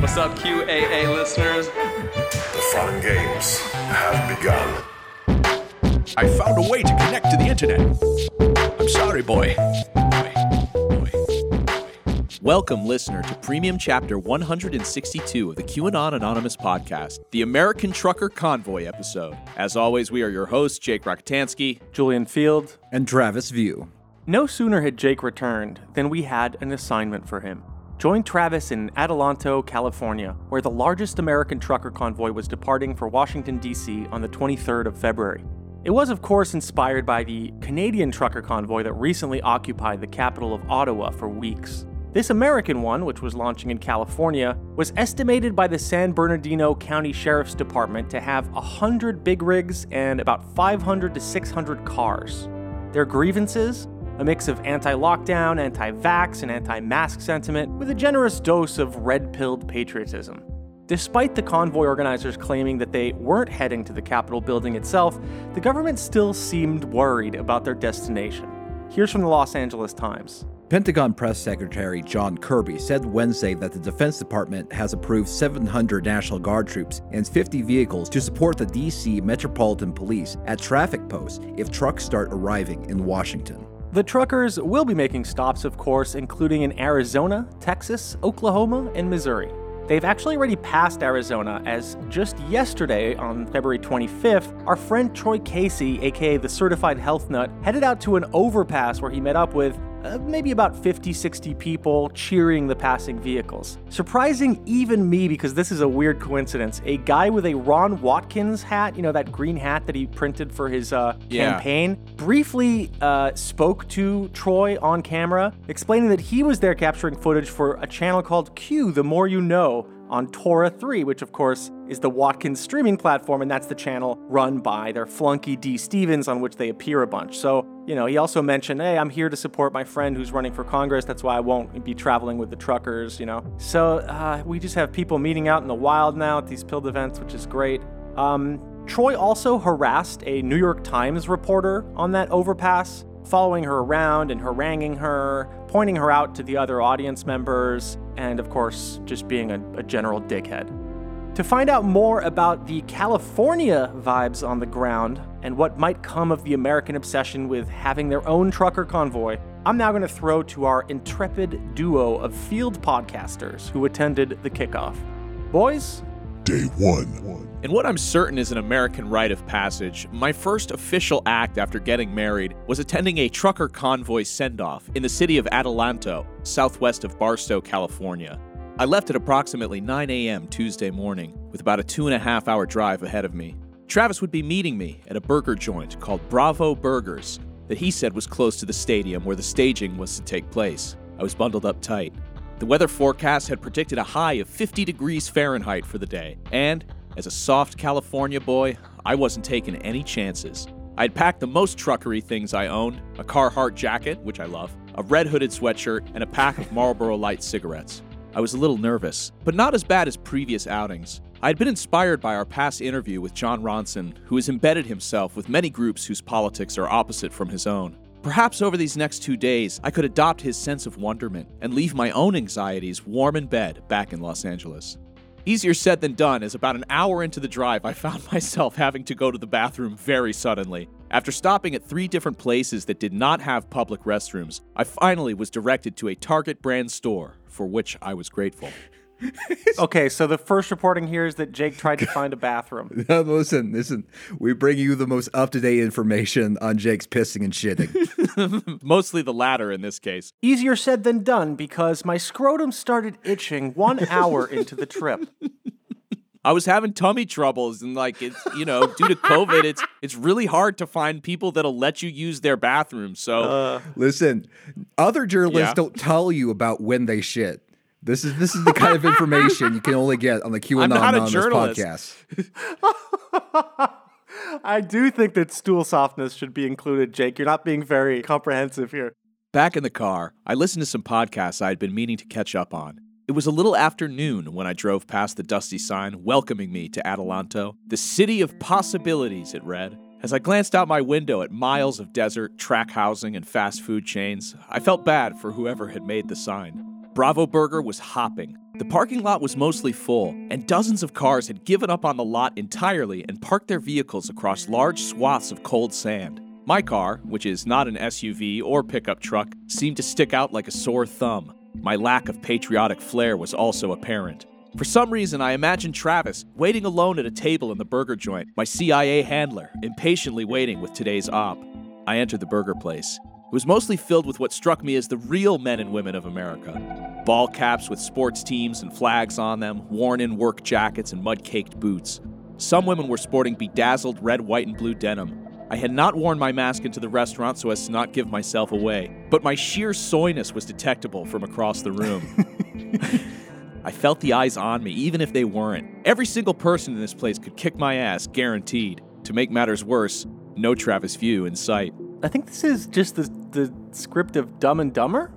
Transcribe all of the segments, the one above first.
What's up, QAA listeners? The fun games have begun. I found a way to connect to the internet. I'm sorry, boy. Welcome, listener, to Premium Chapter 162 of the QAnon Anonymous podcast, the American Trucker Convoy episode. As always, we are your hosts, Jake Rakotansky. Julian Field. and Travis View. No sooner had Jake returned than we had an assignment for him. Join Travis in Adelanto, California, where the largest American trucker convoy was departing for Washington, D.C. on the 23rd of February. It was, of course, inspired by the Canadian trucker convoy that recently occupied the capital of Ottawa for weeks. This American one, which was launching in California, was estimated by the San Bernardino County Sheriff's Department to have 100 big rigs and about 500 to 600 cars. Their grievances? A mix of anti lockdown, anti vax, and anti mask sentiment, with a generous dose of red pilled patriotism. Despite the convoy organizers claiming that they weren't heading to the Capitol building itself, the government still seemed worried about their destination. Here's from the Los Angeles Times. Pentagon Press Secretary John Kirby said Wednesday that the Defense Department has approved 700 National Guard troops and 50 vehicles to support the D.C. Metropolitan Police at traffic posts if trucks start arriving in Washington. The truckers will be making stops, of course, including in Arizona, Texas, Oklahoma, and Missouri. They've actually already passed Arizona, as just yesterday, on February 25th, our friend Troy Casey, aka the certified health nut, headed out to an overpass where he met up with uh, maybe about 50, 60 people cheering the passing vehicles. Surprising even me because this is a weird coincidence. A guy with a Ron Watkins hat, you know, that green hat that he printed for his uh, Yeah. campaign, briefly uh, spoke to Troy on camera, explaining that he was there capturing footage for a channel called Q, The More You Know, on Torah 3, which of course is the Watkins streaming platform, and that's the channel run by their flunky D. Stevens, on which they appear a bunch. So, you know, he also mentioned, hey, I'm here to support my friend who's running for Congress. That's why I won't be traveling with the truckers, you know. So uh, we just have people meeting out in the wild now at these pilled events, which is great. Um, Troy also harassed a New York Times reporter on that overpass, following her around and haranguing her, pointing her out to the other audience members, and of course, just being a, a general dickhead. To find out more about the California vibes on the ground and what might come of the American obsession with having their own trucker convoy, I'm now going to throw to our intrepid duo of field podcasters who attended the kickoff. Boys, Day one. In what I'm certain is an American rite of passage, my first official act after getting married was attending a trucker convoy send off in the city of Adelanto, southwest of Barstow, California. I left at approximately 9 a.m. Tuesday morning, with about a two and a half hour drive ahead of me. Travis would be meeting me at a burger joint called Bravo Burgers that he said was close to the stadium where the staging was to take place. I was bundled up tight. The weather forecast had predicted a high of 50 degrees Fahrenheit for the day, and as a soft California boy, I wasn't taking any chances. I'd packed the most truckery things I owned a Carhartt jacket, which I love, a red hooded sweatshirt, and a pack of Marlboro Light cigarettes. I was a little nervous, but not as bad as previous outings. I had been inspired by our past interview with Jon Ronson, who has embedded himself with many groups whose politics are opposite from his own. Perhaps over these next two days, I could adopt his sense of wonderment and leave my own anxieties warm in bed back in Los Angeles. Easier said than done, as about an hour into the drive, I found myself having to go to the bathroom very suddenly. After stopping at three different places that did not have public restrooms, I finally was directed to a Target brand store, for which I was grateful. Okay, so the first reporting here is that Jake tried to find a bathroom. listen, listen, we bring you the most up to date information on Jake's pissing and shitting. Mostly the latter in this case. Easier said than done because my scrotum started itching one hour into the trip. I was having tummy troubles and like it's you know due to COVID it's it's really hard to find people that'll let you use their bathroom. So uh, listen, other journalists Yeah. don't tell you about when they shit. This is this is the kind of information you can only get on the QAnon not a Anonymous journalist. podcast. I do think that stool softness should be included, Jake. You're not being very comprehensive here. Back in the car, I listened to some podcasts I had been meaning to catch up on. It was a little after noon when I drove past the dusty sign welcoming me to Adelanto, the city of possibilities, it read. As I glanced out my window at miles of desert, track housing, and fast food chains, I felt bad for whoever had made the sign. Bravo Burger was hopping. The parking lot was mostly full, and dozens of cars had given up on the lot entirely and parked their vehicles across large swaths of cold sand. My car, which is not an SUV or pickup truck, seemed to stick out like a sore thumb. My lack of patriotic flair was also apparent. For some reason, I imagined Travis waiting alone at a table in the burger joint, my CIA handler, impatiently waiting with today's op. I entered the burger place. It was mostly filled with what struck me as the real men and women of America. Ball caps with sports teams and flags on them, worn in work jackets and mud caked boots. Some women were sporting bedazzled red, white, and blue denim. I had not worn my mask into the restaurant so as to not give myself away, but my sheer soyness was detectable from across the room. I felt the eyes on me, even if they weren't. Every single person in this place could kick my ass, guaranteed. To make matters worse, no Travis View in sight. I think this is just the, the script of Dumb and Dumber.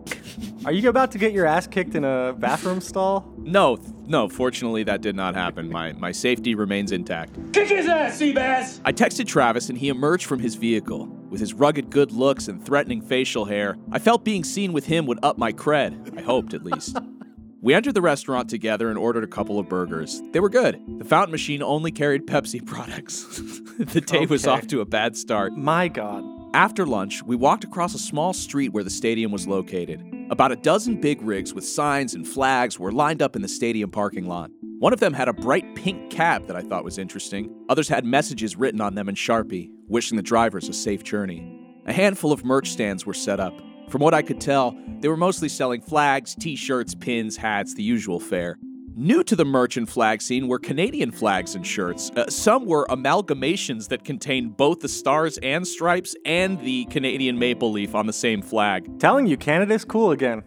Are you about to get your ass kicked in a bathroom stall? No, no, fortunately that did not happen. My, my safety remains intact. Kick his ass, Seabass! I texted Travis and he emerged from his vehicle. With his rugged good looks and threatening facial hair, I felt being seen with him would up my cred. I hoped, at least. We entered the restaurant together and ordered a couple of burgers. They were good. The fountain machine only carried Pepsi products. the day was off to a bad start. My God. After lunch, we walked across a small street where the stadium was located. About a dozen big rigs with signs and flags were lined up in the stadium parking lot. One of them had a bright pink cab that I thought was interesting. Others had messages written on them in Sharpie, wishing the drivers a safe journey. A handful of merch stands were set up. From what I could tell, they were mostly selling flags, t shirts, pins, hats, the usual fare. New to the merchant flag scene were Canadian flags and shirts. Uh, some were amalgamations that contained both the stars and stripes and the Canadian maple leaf on the same flag. Telling you, Canada's cool again.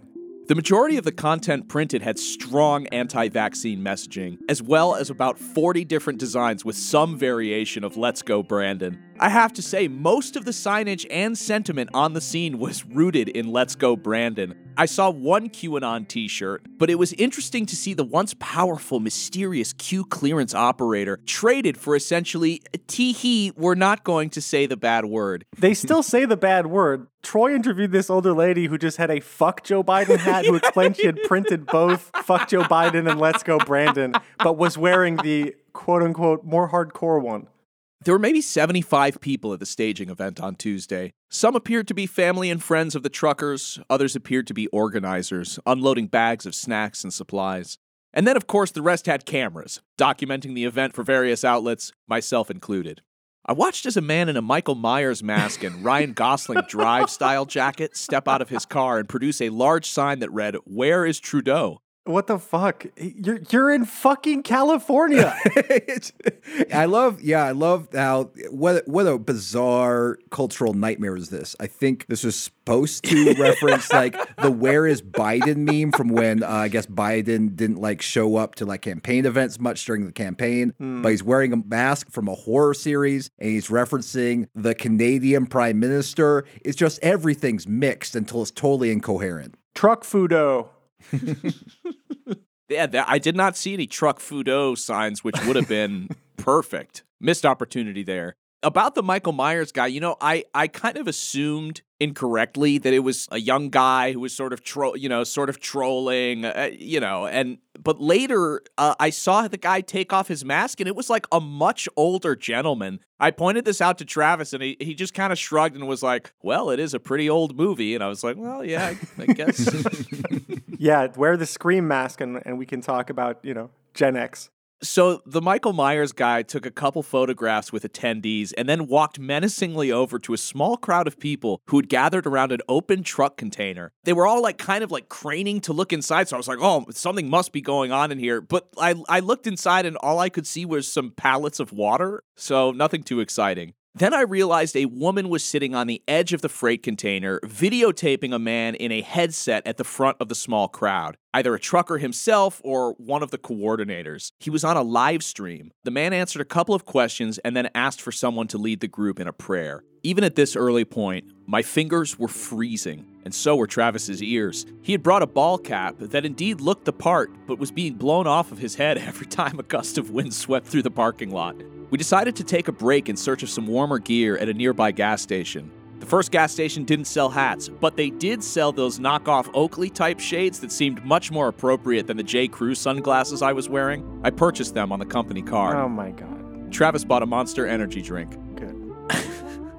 The majority of the content printed had strong anti vaccine messaging, as well as about 40 different designs with some variation of Let's Go Brandon. I have to say, most of the signage and sentiment on the scene was rooted in Let's Go Brandon. I saw one QAnon t shirt, but it was interesting to see the once powerful, mysterious Q clearance operator traded for essentially, tee hee, we're not going to say the bad word. They still say the bad word. Troy interviewed this older lady who just had a fuck Joe Biden hat who explained she had printed both fuck Joe Biden and let's go Brandon, but was wearing the quote unquote more hardcore one. There were maybe 75 people at the staging event on Tuesday. Some appeared to be family and friends of the truckers, others appeared to be organizers, unloading bags of snacks and supplies. And then, of course, the rest had cameras, documenting the event for various outlets, myself included. I watched as a man in a Michael Myers mask and Ryan Gosling drive style jacket step out of his car and produce a large sign that read, Where is Trudeau? What the fuck? You're you're in fucking California. I love, yeah, I love how what what a bizarre cultural nightmare is this. I think this was supposed to reference like the "Where is Biden" meme from when uh, I guess Biden didn't like show up to like campaign events much during the campaign, but he's wearing a mask from a horror series and he's referencing the Canadian Prime Minister. It's just everything's mixed until it's totally incoherent. Truck Fudeau. Yeah, that, I did not see any truck Fudeau signs, which would have been perfect. Missed opportunity there. About the Michael Myers guy, you know, I, I kind of assumed incorrectly that it was a young guy who was sort of tro- you know, sort of trolling, uh, you know, and but later uh, I saw the guy take off his mask and it was like a much older gentleman. I pointed this out to Travis and he, he just kind of shrugged and was like, "Well, it is a pretty old movie." And I was like, "Well, yeah, I, I guess." Yeah, wear the scream mask and, and we can talk about, you know, Gen X. So the Michael Myers guy took a couple photographs with attendees and then walked menacingly over to a small crowd of people who had gathered around an open truck container. They were all like kind of like craning to look inside. So I was like, oh, something must be going on in here. But I, I looked inside and all I could see was some pallets of water. So nothing too exciting. Then I realized a woman was sitting on the edge of the freight container, videotaping a man in a headset at the front of the small crowd, either a trucker himself or one of the coordinators. He was on a live stream. The man answered a couple of questions and then asked for someone to lead the group in a prayer. Even at this early point, my fingers were freezing, and so were Travis's ears. He had brought a ball cap that indeed looked the part, but was being blown off of his head every time a gust of wind swept through the parking lot. We decided to take a break in search of some warmer gear at a nearby gas station. The first gas station didn't sell hats, but they did sell those knockoff Oakley type shades that seemed much more appropriate than the J. Crew sunglasses I was wearing. I purchased them on the company card. Oh my god. Travis bought a monster energy drink. Good.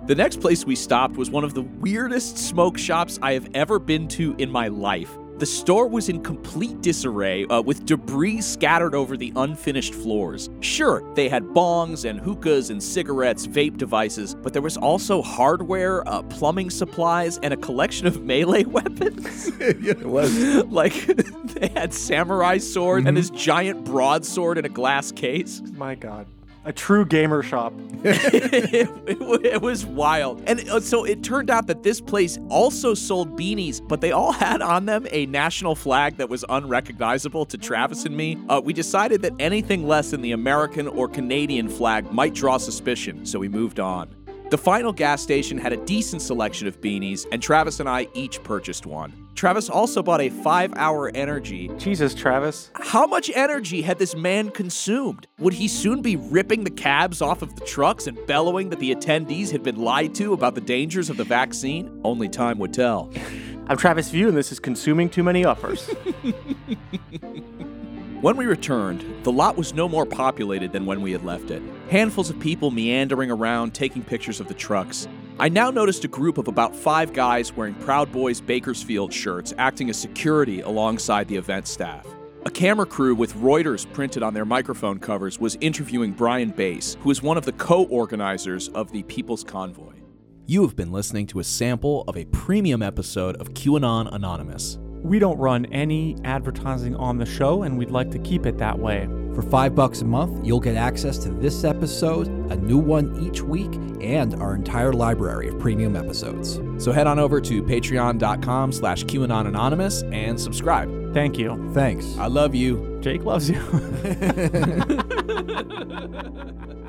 The next place we stopped was one of the weirdest smoke shops I have ever been to in my life. The store was in complete disarray, uh, with debris scattered over the unfinished floors. Sure, they had bongs and hookahs and cigarettes, vape devices, but there was also hardware, uh, plumbing supplies, and a collection of melee weapons. It was. like, they had samurai swords and this giant broadsword in a glass case. My god. A true gamer shop. it, it- it was wild. And uh, so it turned out that this place also sold beanies, but they all had on them a national flag that was unrecognizable to Travis and me. Uh, we decided that anything less than the American or Canadian flag might draw suspicion, so we moved on. The final gas station had a decent selection of beanies, and Travis and I each purchased one. Travis also bought a five hour energy Jesus, Travis. how much energy had this man consumed? Would he soon be ripping the cabs off of the trucks and bellowing that the attendees had been lied to about the dangers of the vaccine? Only time would tell. I'm Travis View, and this is consuming too many uppers. When we returned, the lot was no more populated than when we had left it. Handfuls of people meandering around taking pictures of the trucks. I now noticed a group of about five guys wearing Proud Boys Bakersfield shirts acting as security alongside the event staff. A camera crew with Reuters printed on their microphone covers was interviewing Brian Brase, who is one of the co organizers of the People's Convoy. You have been listening to a sample of a premium episode of QAnon Anonymous. We don't run any advertising on the show, and we'd like to keep it that way. For five bucks a month, you'll get access to this episode, a new one each week, and our entire library of premium episodes. So head on over to patreon.com slash QAnon Anonymous and subscribe. Thank you. Thanks. I love you. Jake loves you.